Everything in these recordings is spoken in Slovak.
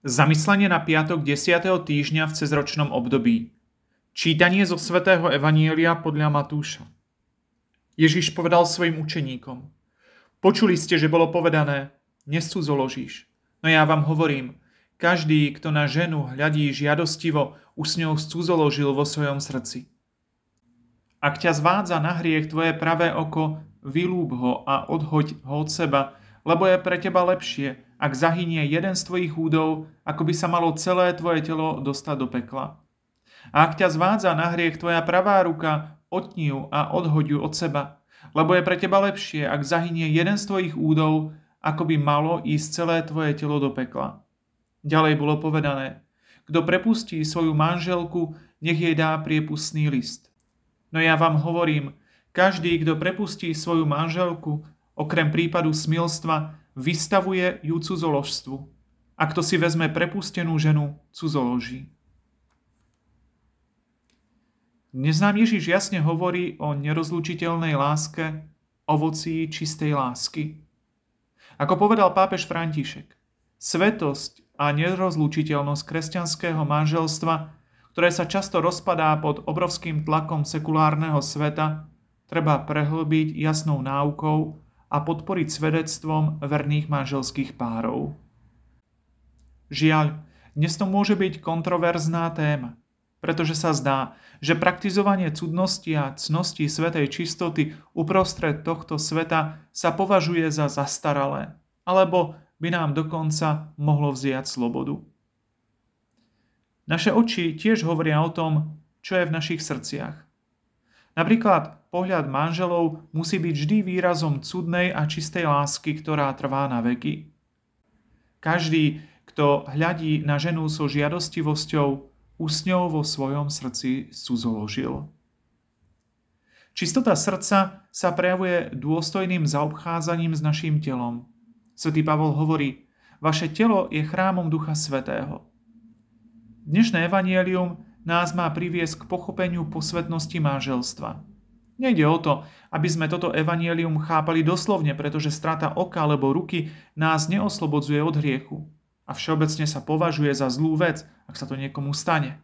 Zamyslenie na piatok 10. týždňa v cezročnom období. Čítanie zo svätého Evanielia podľa Matúša. Ježiš povedal svojim učeníkom. Počuli ste, že bolo povedané, nescudzoložíš. No ja vám hovorím, každý, kto na ženu hľadí žiadostivo, už s ňou scudzoložil vo svojom srdci. Ak ťa zvádza na hriech tvoje pravé oko, vylúb ho a odhoď ho od seba, lebo je pre teba lepšie, ak zahynie jeden z tvojich údov, ako by sa malo celé tvoje telo dostať do pekla. A ak ťa zvádza na hriech tvoja pravá ruka, otni ju a odhoď ju od seba, lebo je pre teba lepšie, ak zahynie jeden z tvojich údov, ako by malo ísť celé tvoje telo do pekla. Ďalej bolo povedané, kto prepustí svoju manželku, nech jej dá priepustný list. No ja vám hovorím, každý, kto prepustí svoju manželku, okrem prípadu smilstva, vystavuje ju cudzoložstvu. A kto si vezme prepustenú ženu, cudzoloží. Dnes nám Ježiš jasne hovorí o nerozlučiteľnej láske, ovocí čistej lásky. Ako povedal pápež František, svetosť a nerozlučiteľnosť kresťanského manželstva, ktoré sa často rozpadá pod obrovským tlakom sekulárneho sveta, treba prehlbiť jasnou náukou a podporiť svedectvom verných manželských párov. Žiaľ, dnes to môže byť kontroverzná téma, pretože sa zdá, že praktizovanie cudnosti a cnosti svetej čistoty uprostred tohto sveta sa považuje za zastaralé, alebo by nám dokonca mohlo vziať slobodu. Naše oči tiež hovoria o tom, čo je v našich srdciach. Napríklad pohľad manželov musí byť vždy výrazom cudnej a čistej lásky, ktorá trvá na veky. Každý, kto hľadí na ženu so žiadostivosťou, úsňou vo svojom srdci cudzoložil. Čistota srdca sa prejavuje dôstojným zaobchádzaním s našim telom. Svetý Pavol hovorí, vaše telo je chrámom Ducha Svetého. Dnešné evanielium nás má priviesť k pochopeniu posvetnosti manželstva. Nejde o to, aby sme toto evanielium chápali doslovne, pretože strata oka alebo ruky nás neoslobodzuje od hriechu a všeobecne sa považuje za zlú vec, ak sa to niekomu stane.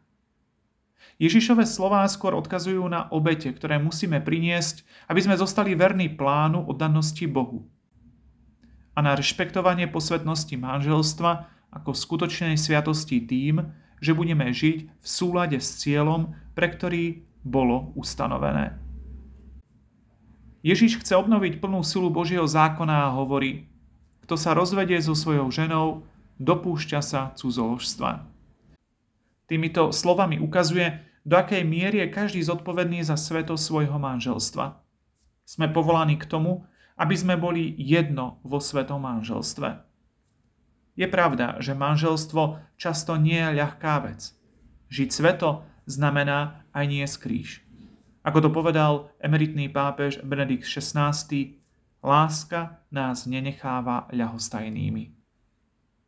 Ježišové slová skôr odkazujú na obete, ktoré musíme priniesť, aby sme zostali verní plánu oddanosti Bohu. A na rešpektovanie posvetnosti manželstva ako skutočnej sviatosti tým, že budeme žiť v súlade s cieľom, pre ktorý bolo ustanovené. Ježiš chce obnoviť plnú silu Božieho zákona a hovorí, kto sa rozvedie so svojou ženou, dopúšťa sa cudzoložstva. Týmito slovami ukazuje, do akej miery je každý zodpovedný za sveto svojho manželstva. Sme povolaní k tomu, aby sme boli jedno vo svetom manželstve. Je pravda, že manželstvo často nie je ľahká vec. Žiť sveto znamená aj nie skríž. Ako to povedal emeritný pápež Benedikt XVI, láska nás nenecháva ľahostajnými.